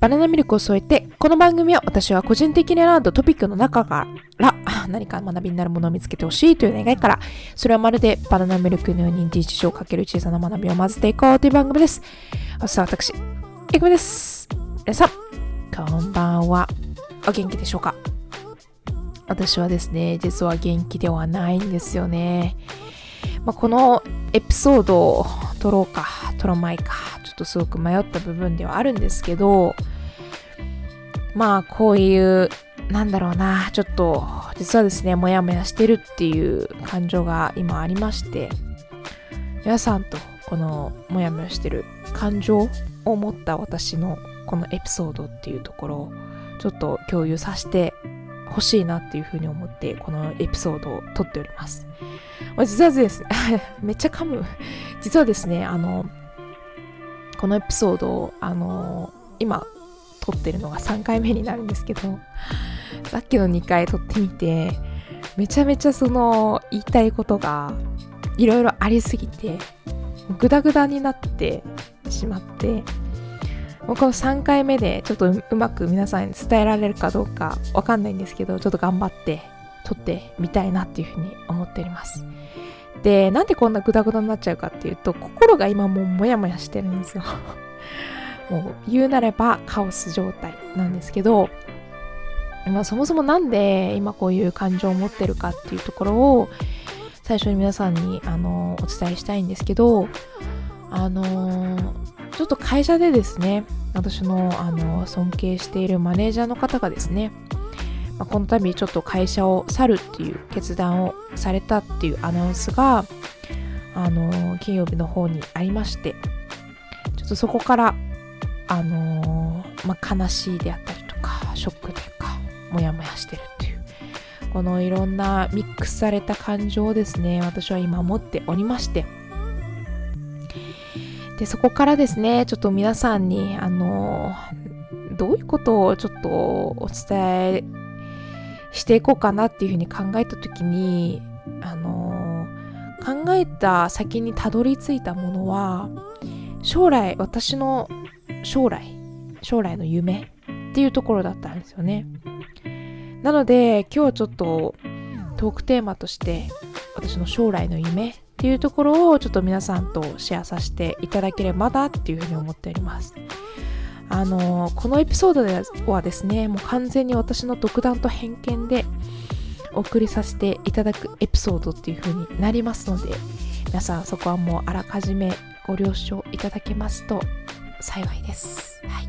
バナナミルクを添えて、この番組は私は個人的に選んだトピックの中から何か学びになるものを見つけてほしいという願いから、それはまるでバナナミルクのように日常をかける小さな学びを混ぜていこうという番組です。さあ、私、いくみです。皆さん、こんばんは。お元気でしょうか？私はですね、実は元気ではないんですよね。まあ、このエピソードを撮ろうか、撮らないか、ちょっとすごく迷った部分ではあるんですけど、まあこういうなんだろうなちょっと実はですねモヤモヤしてるっていう感情が今ありまして皆さんとこのモヤモヤしてる感情を持った私のこのエピソードっていうところをちょっと共有させてほしいなっていうふうに思ってこのエピソードを撮っております。実はですね めっちゃ噛む実はですねあのこのエピソードをあの今撮ってるのが3回目になるんですけどさっきの2回撮ってみてめちゃめちゃその言いたいことがいろいろありすぎてグダグダになってしまってもうこの3回目でちょっとうまく皆さんに伝えられるかどうかわかんないんですけどちょっと頑張って撮ってみたいなっていうふうに思っております。でなんでこんなグダグダになっちゃうかっていうと心が今もうモヤモヤしてるんですよ。もう言うなればカオス状態なんですけど、まあ、そもそもなんで今こういう感情を持ってるかっていうところを最初に皆さんにあのお伝えしたいんですけどあのちょっと会社でですね私のあの尊敬しているマネージャーの方がですね、まあ、この度ちょっと会社を去るっていう決断をされたっていうアナウンスがあの金曜日の方にありましてちょっとそこからあのー、まあ、悲しいであったりとかショックというかモヤモヤしてるっていうこのいろんなミックスされた感情をですね私は今持っておりましてでそこからですねちょっと皆さんにあのー、どういうことをちょっとお伝えしていこうかなっていうふうに考えた時にあのー、考えた先にたどり着いたものは将来私の将来将来の夢っていうところだったんですよね。なので今日はちょっとトークテーマとして私の将来の夢っていうところをちょっと皆さんとシェアさせていただければなっていうふうに思っております。あのこのエピソードではですねもう完全に私の独断と偏見でお送りさせていただくエピソードっていう風になりますので皆さんそこはもうあらかじめご了承いただけますと幸いです。はい。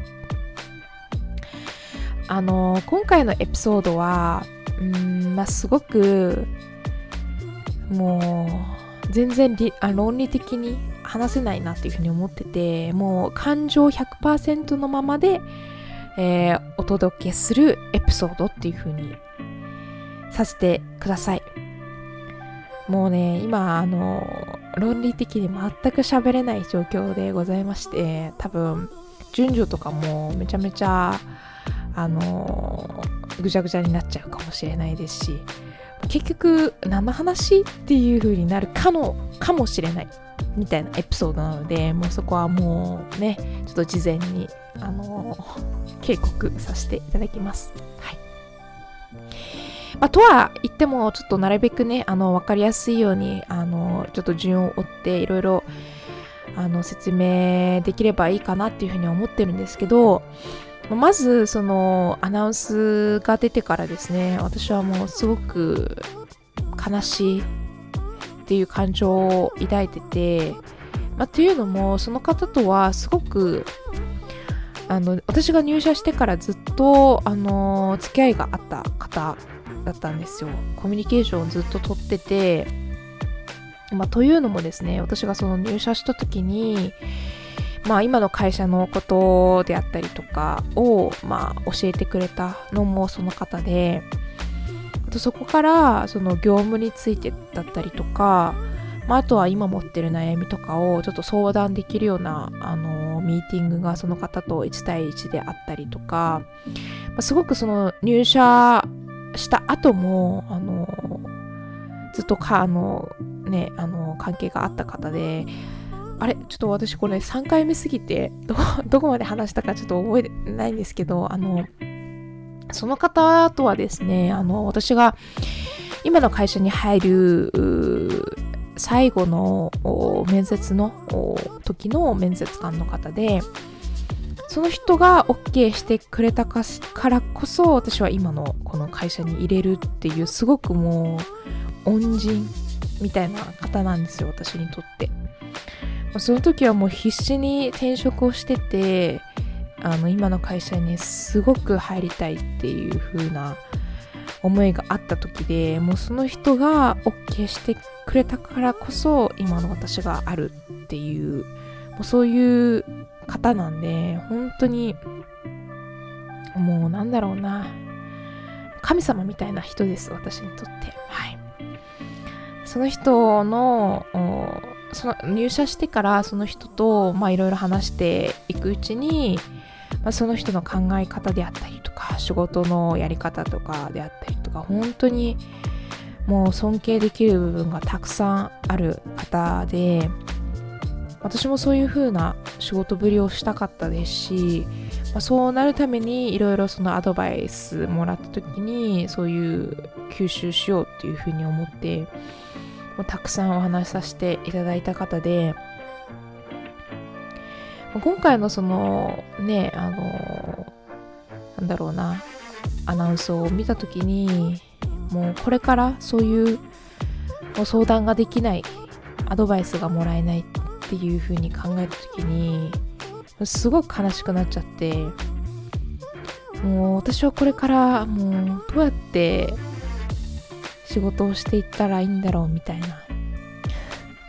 あの今回のエピソードは、うん、まあ、すごく、もう、全然あ論理的に話せないなっていうふうに思ってて、もう感情100%のままで、えー、お届けするエピソードっていうふうにさせてください。もうね、今、あの、論理的に全く喋れない状況でございまして、多分、順序とかもめちゃめちゃ、あの、ぐちゃぐちゃになっちゃうかもしれないですし、結局、何の話っていう風になるかの、かもしれない、みたいなエピソードなので、もうそこはもうね、ちょっと事前に、あの、警告させていただきます。はい。まあ、とは言っても、ちょっとなるべくね、あの、わかりやすいように、あの、ちょっと順を追って、いろいろ、あの、説明できればいいかなっていうふうに思ってるんですけど、まず、その、アナウンスが出てからですね、私はもうすごく悲しいっていう感情を抱いてて、まあ、というのも、その方とはすごくあの私が入社してからずっとあの付き合いがあった方だったんですよ。コミュニケーションをずっと取ってて、まあ、というのもですね私がその入社した時にまあ今の会社のことであったりとかをまあ教えてくれたのもその方でとそこからその業務についてだったりとか、まあ、あとは今持ってる悩みとかをちょっと相談できるようなあのミーティングがその方と1対1であったりとか、まあ、すごくその入社した後も、あの、ずっとか、あの、ね、あの、関係があった方で、あれちょっと私これ3回目すぎて どこまで話したかちょっと覚えてないんですけどあのその方とはですねあの私が今の会社に入る最後の面接の時の面接官の方でその人が OK してくれたからこそ私は今のこの会社に入れるっていうすごくもう恩人みたいな方なんですよ私にとって。その時はもう必死に転職をしててあの今の会社にすごく入りたいっていう風な思いがあった時でもうその人が OK してくれたからこそ今の私があるっていうもうそういう方なんで本当にもうなんだろうな神様みたいな人です私にとって。はい。その人のその入社してからその人といろいろ話していくうちに、まあ、その人の考え方であったりとか仕事のやり方とかであったりとか本当にもう尊敬できる部分がたくさんある方で私もそういう風な仕事ぶりをしたかったですし、まあ、そうなるためにいろいろそのアドバイスもらった時にそういう吸収しようっていう風に思ってもうたくさんお話しさせていただいた方で今回のそのねあのなんだろうなアナウンスを見た時にもうこれからそういうもう相談ができないアドバイスがもらえないっていう風に考えた時にすごく悲しくなっちゃってもう私はこれからもうどうやって仕事をしていったらいいんだろうみたいな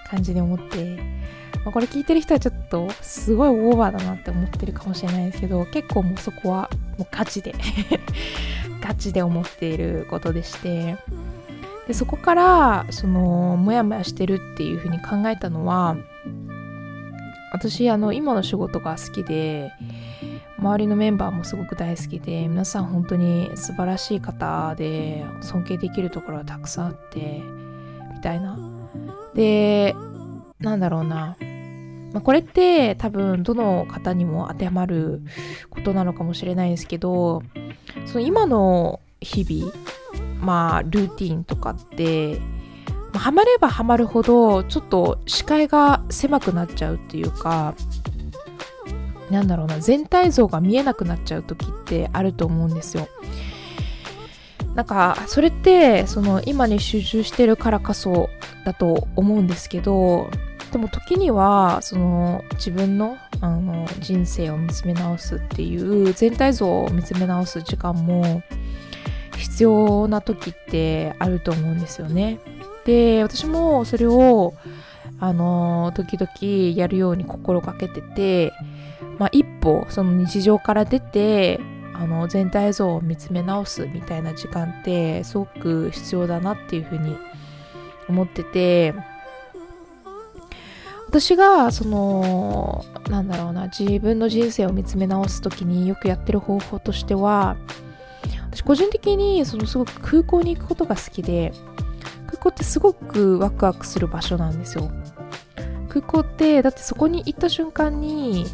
感じで思って、まあ、これ聞いてる人はちょっとすごいオーバーだなって思ってるかもしれないですけど結構もうそこはもうガチで ガチで思っていることでして。でそこからそのモヤモヤしてるっていうふうに考えたのは私あの今の仕事が好きで周りのメンバーもすごく大好きで皆さん本当に素晴らしい方で尊敬できるところはたくさんあってみたいな。でなんだろうな、まあ、これって多分どの方にも当てはまることなのかもしれないですけどその今の日々まあルーティンとかってハマればハマるほどちょっと視界が狭くなっちゃうっていうかなんだろうな全体像が見えなくなっちゃう時ってあると思うんですよ。なんかそれってその今に集中してるからこそだと思うんですけどでも時にはその自分のあの人生を見つめ直すっていう全体像を見つめ直す時間も必要な時ってあると思うんですよね。で私もそれをあの時々やるように心がけててまあ、一歩その日常から出てあの全体像を見つめ直すみたいな時間ってすごく必要だなっていうふうに思ってて私がそのなんだろうな自分の人生を見つめ直す時によくやってる方法としては私個人的にそのすごく空港に行くことが好きで空港ってすごくワクワクする場所なんですよ。空港ってだってそこに行った瞬間に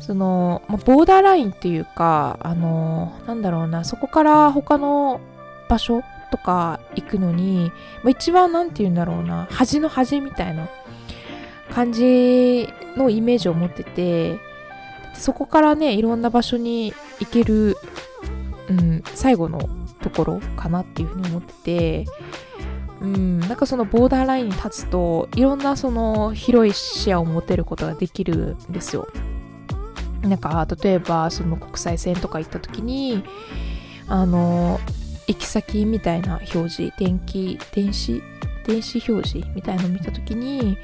その、まボーダーラインっていうか、あの、なんだろうな、そこから他の場所とか行くのに、ま一番なんて言うんだろうな、端の端みたいな感じのイメージを持ってて、そこからね、いろんな場所に行ける、うん、最後のところかなっていうふうに思ってて、うん、なんかそのボーダーラインに立つといろんなその広い視野を持てることができるんですよ。なんか例えばその国際線とか行った時にあの行き先みたいな表示電気電子電子表示みたいのを見た時に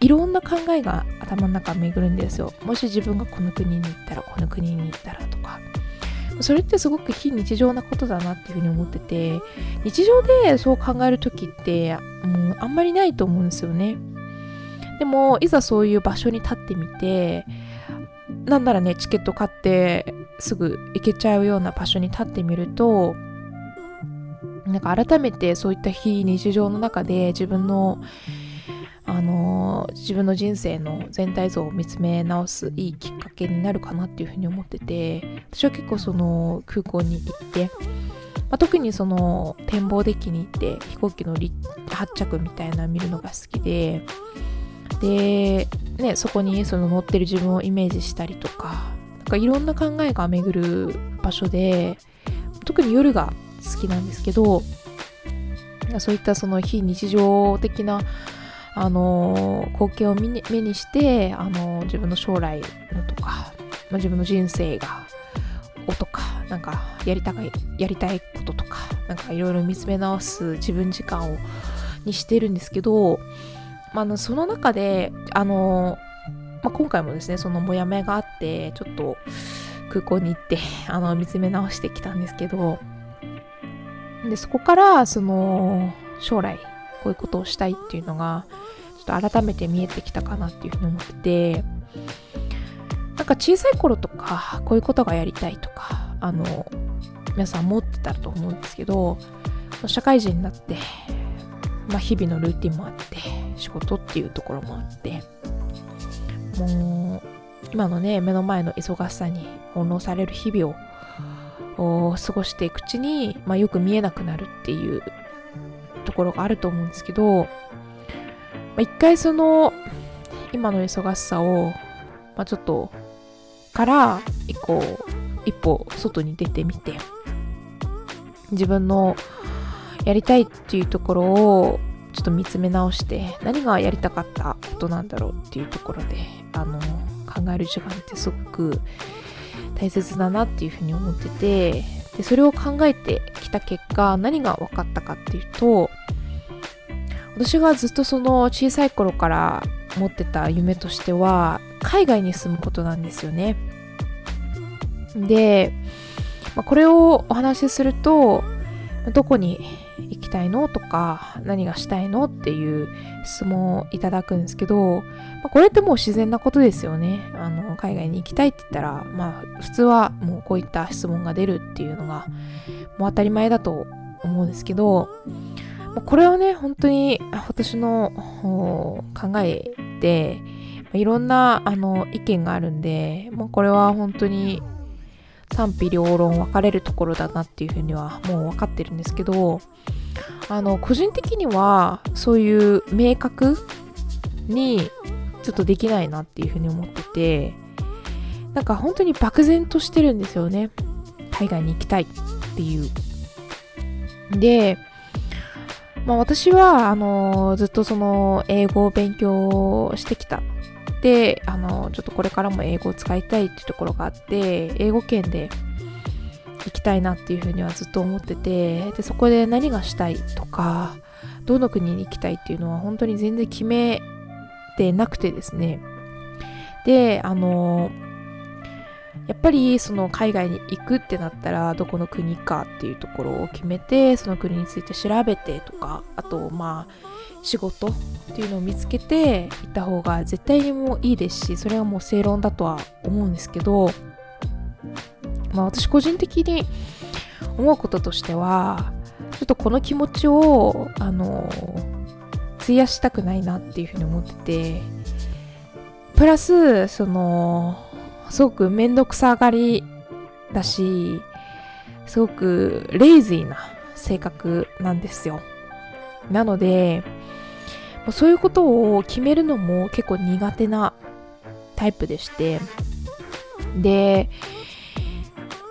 いろんな考えが頭の中巡るんですよ。もし自分がこの国に行ったらこの国に行ったらとか。それってすごく非日常なことだなっていうふうに思ってて日常でそう考える時ってもうあんまりないと思うんですよね。でもいざそういう場所に立ってみてなんならねチケット買ってすぐ行けちゃうような場所に立ってみるとなんか改めてそういった非日常の中で自分のああの自分の人生の全体像を見つめ直すいいきっかけになるかなっていうふうに思ってて私は結構その空港に行って、まあ、特にその展望デッキに行って飛行機の発着みたいな見るのが好きでで、ね、そこにその乗ってる自分をイメージしたりとかなんかいろんな考えが巡る場所で特に夜が好きなんですけどそういったその非日常的なあの光景を目に目にしてあの自分の将来のとか、まあ、自分の人生がおとかなんかやりたいやりたいこととかなんかいろいろ見つめ直す自分時間をにしてるんですけど、まあ、その中であの、まあ、今回もですねそのモヤモヤがあってちょっと空港に行ってあの見つめ直してきたんですけどでそこからその将来こういうことをしたいっていうのがちょっと改めて見えてきたかなっていうふうに思っててなんか小さい頃とかこういうことがやりたいとかあの皆さん持ってたと思うんですけど社会人になって、まあ、日々のルーティンもあって仕事っていうところもあってもう今のね目の前の忙しさに翻弄される日々を過ごしていくうちに、まあ、よく見えなくなるっていうころがあると思うんですけど、まあ、一回その今の忙しさを、まあ、ちょっとから一個一歩外に出てみて自分のやりたいっていうところをちょっと見つめ直して何がやりたかったことなんだろうっていうところであの考える時間ってすごく大切だなっていうふうに思っててでそれを考えてきた結果何が分かったかっていうと私がずっとその小さい頃から持ってた夢としては海外に住むことなんですよね。で、まあ、これをお話しするとどこに行きたいのとか何がしたいのっていう質問をいただくんですけど、まあ、これってもう自然なことですよねあの海外に行きたいって言ったらまあ普通はもうこういった質問が出るっていうのがもう当たり前だと思うんですけどこれはね本当に私の考えでいろんなあの意見があるんで、まあ、これは本当に賛否両論分かれるところだなっていうふうにはもう分かってるんですけどあの個人的にはそういう明確にちょっとできないなっていうふうに思っててなんか本当に漠然としてるんですよね。海外に行きたいっていう。でまあ私はあのずっとその英語を勉強してきた。であのちょっとこれからも英語を使いたいっていうところがあって英語圏で行きたいなっていうふうにはずっと思っててでそこで何がしたいとかどの国に行きたいっていうのは本当に全然決めてなくてですね。であのやっぱりその海外に行くってなったらどこの国かっていうところを決めてその国について調べてとかあとまあ仕事っていうのを見つけて行った方が絶対にもいいですしそれはもう正論だとは思うんですけどまあ私個人的に思うこととしてはちょっとこの気持ちをあの費やしたくないなっていうふうに思っててプラスそのすごく面倒くさがりだしすごくレイジーな性格なんですよ。なのでそういうことを決めるのも結構苦手なタイプでしてで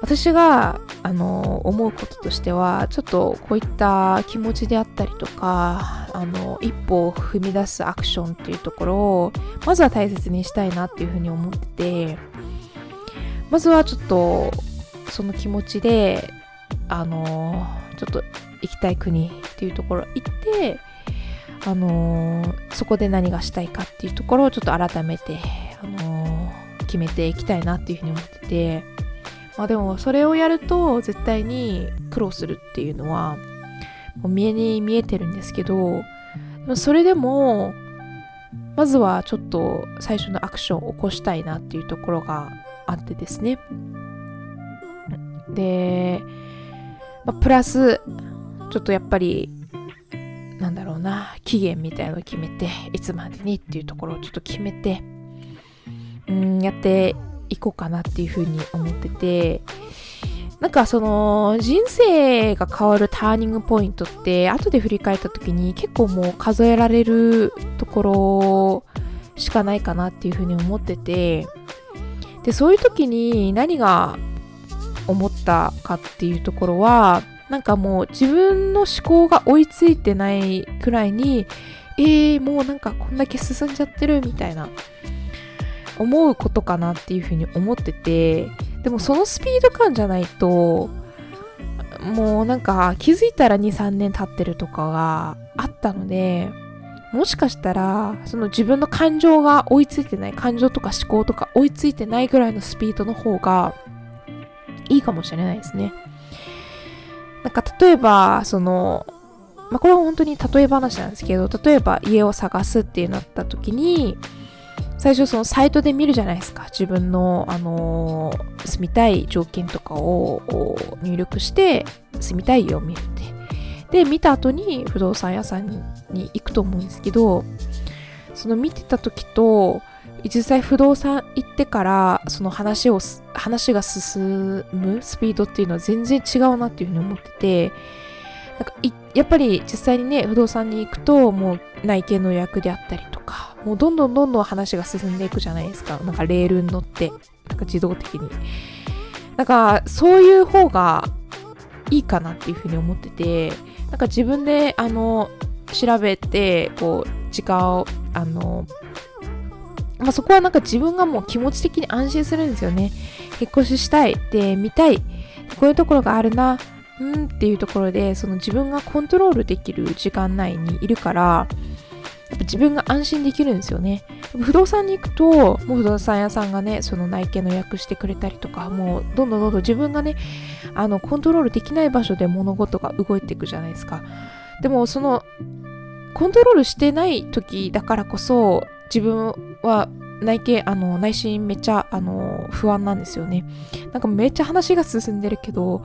私があの思うこととしてはちょっとこういった気持ちであったりとかあの一歩を踏み出すアクションっていうところをまずは大切にしたいなっていうふうに思っててまずはちょっとその気持ちであのちょっと行きたい国っていうところ行ってあのー、そこで何がしたいかっていうところをちょっと改めて、あのー、決めていきたいなっていうふうに思ってて、まあでもそれをやると絶対に苦労するっていうのはもう見えに見えてるんですけどでも、それでも、まずはちょっと最初のアクションを起こしたいなっていうところがあってですね。で、まあ、プラス、ちょっとやっぱりなんだろうな期限みたいなのを決めていつまでにっていうところをちょっと決めてうんやっていこうかなっていうふうに思っててなんかその人生が変わるターニングポイントって後で振り返った時に結構もう数えられるところしかないかなっていうふうに思っててでそういう時に何が思ったかっていうところはなんかもう自分の思考が追いついてないくらいにえー、もうなんかこんだけ進んじゃってるみたいな思うことかなっていうふうに思っててでもそのスピード感じゃないともうなんか気づいたら23年経ってるとかがあったのでもしかしたらその自分の感情が追いついてない感情とか思考とか追いついてないぐらいのスピードの方がいいかもしれないですね。なんか例えばそのまあ、これは本当に例え話なんですけど例えば家を探すってなった時に最初そのサイトで見るじゃないですか。自分の、あのー、住みたい条件とかを入力して住みたい家を見るって。で見た後に不動産屋さんに行くと思うんですけどその見てた時と実際不動産行ってからその話を話が進むスピードっていうのは全然違うなっていうふうに思っててなんかやっぱり実際にね不動産に行くともう内見の予約であったりとかもうどんどんどんどん話が進んでいくじゃないですか。なんかレールに乗ってなんか自動的に。なんかそういう方がいいかなっていうふうに思っててなんか自分であの調べてこう時間をあのまあ、そこはなんか自分がもう気持ち的に安心するんですよね。引っ越ししたい。で、見たい。こういうところがあるな。うんっていうところでその自分がコントロールできる時間内にいるからやっぱ自分が安心できるんですよね不動産に行くともう不動産屋さんがねその内見の予約してくれたりとかもうどんどんどんどん自分がねあのコントロールできない場所で物事が動いていくじゃないですかでもそのコントロールしてない時だからこそ自分は内見、あの、内心めっちゃ、あの、不安なんですよね。なんかめっちゃ話が進んでるけど、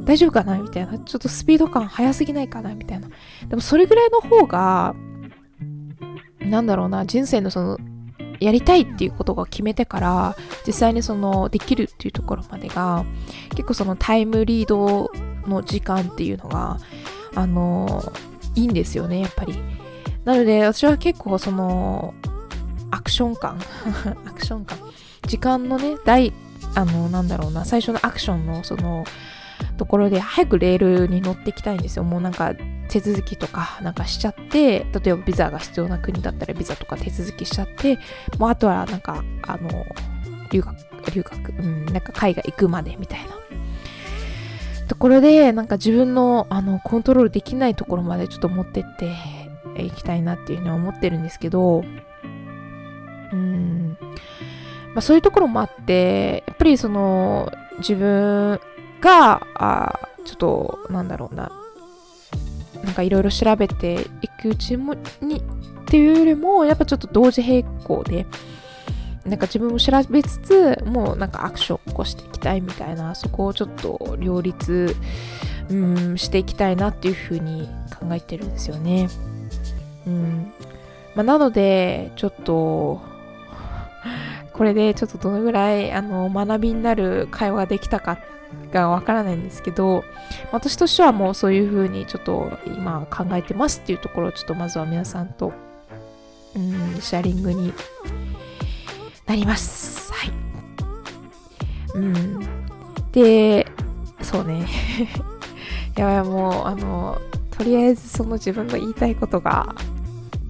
大丈夫かなみたいな。ちょっとスピード感速すぎないかなみたいな。でもそれぐらいの方が、なんだろうな、人生のその、やりたいっていうことが決めてから、実際にその、できるっていうところまでが、結構そのタイムリードの時間っていうのが、あの、いいんですよね、やっぱり。なので、私は結構その、アクション感 アクション感時間のね大あのなんだろうな最初のアクションのそのところで早くレールに乗っていきたいんですよ。もうなんか手続きとかなんかしちゃって例えばビザが必要な国だったらビザとか手続きしちゃってもうあとはなんかあの留学留学うんなんか海外行くまでみたいな。ところでなんか自分のあのコントロールできないところまでちょっと持ってっていきたいなっていうふうに思ってるんですけどうん。まあ、そういうところもあってやっぱりその自分があちょっとなんだろうななんかいろいろ調べていくうちにっていうよりもやっぱちょっと同時並行でなんか自分も調べつつもうなんかアクション起こしていきたいみたいなそこをちょっと両立うんしていきたいなっていうふうに考えてるんですよね。うんまあ、なのでちょっとこれでちょっとどのぐらいあの学びになる会話ができたかがわからないんですけど私としてはもうそういうふうにちょっと今考えてますっていうところをちょっとまずは皆さんとうんシェアリングになります。はい。うん。でそうね。やばいもうあのとりあえずその自分の言いたいことが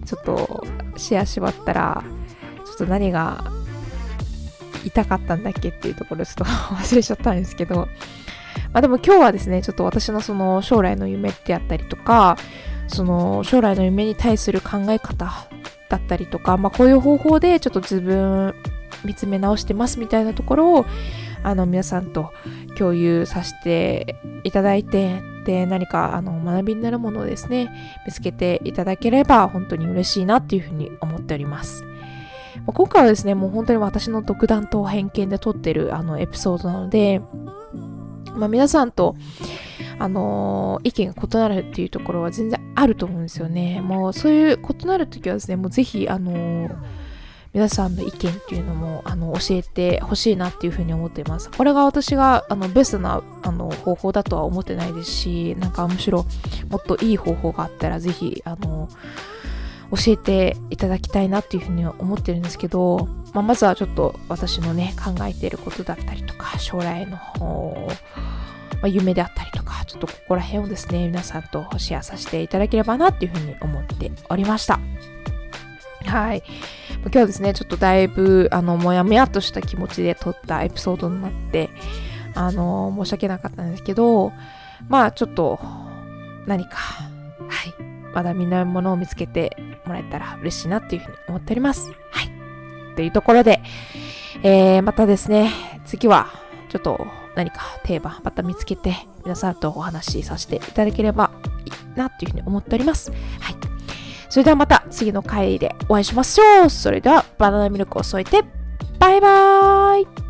ちょっとシェアしまったらちょっと何が痛かったんだっけっていうところちょっと忘れちゃったんですけど、まあでも今日はですね、ちょっと私のその将来の夢であったりとか、その将来の夢に対する考え方だったりとか、まあこういう方法でちょっと自分見つめ直してますみたいなところを、あの皆さんと共有させていただいて、で何かあの学びになるものをですね、見つけていただければ本当に嬉しいなっていうふうに思っております。まあ、今回はですね、もう本当に私の独断と偏見で撮ってるあのエピソードなので、まあ、皆さんと、あのー、意見が異なるっていうところは全然あると思うんですよね。もうそういう異なる時はですね、もうぜひ、あのー皆さんの意見っていうのもあの教えてほしいなっていうふうに思っています。これが私があのベストなあの方法だとは思ってないですし、なんかむしろもっといい方法があったらぜひあの教えていただきたいなっていうふうに思ってるんですけど、まあ、まずはちょっと私のね考えていることだったりとか将来のまあ、夢であったりとか、ちょっとここら辺をですね、皆さんとシェアさせていただければなっていうふうに思っておりました。はい。今日はですね、ちょっとだいぶ、あの、もやもやっとした気持ちで撮ったエピソードになって、あの、申し訳なかったんですけど、まあ、ちょっと、何か、はい。まだみんなものを見つけてもらえたら嬉しいなっていうふうに思っております。はい。というところで、えー、またですね、次は、ちょっと何かテーマまた見つけて皆さんとお話しさせていただければいいなっていうふうに思っております。はい。それではまた次の回でお会いしましょう。それではバナナミルクを添えてバイバーイ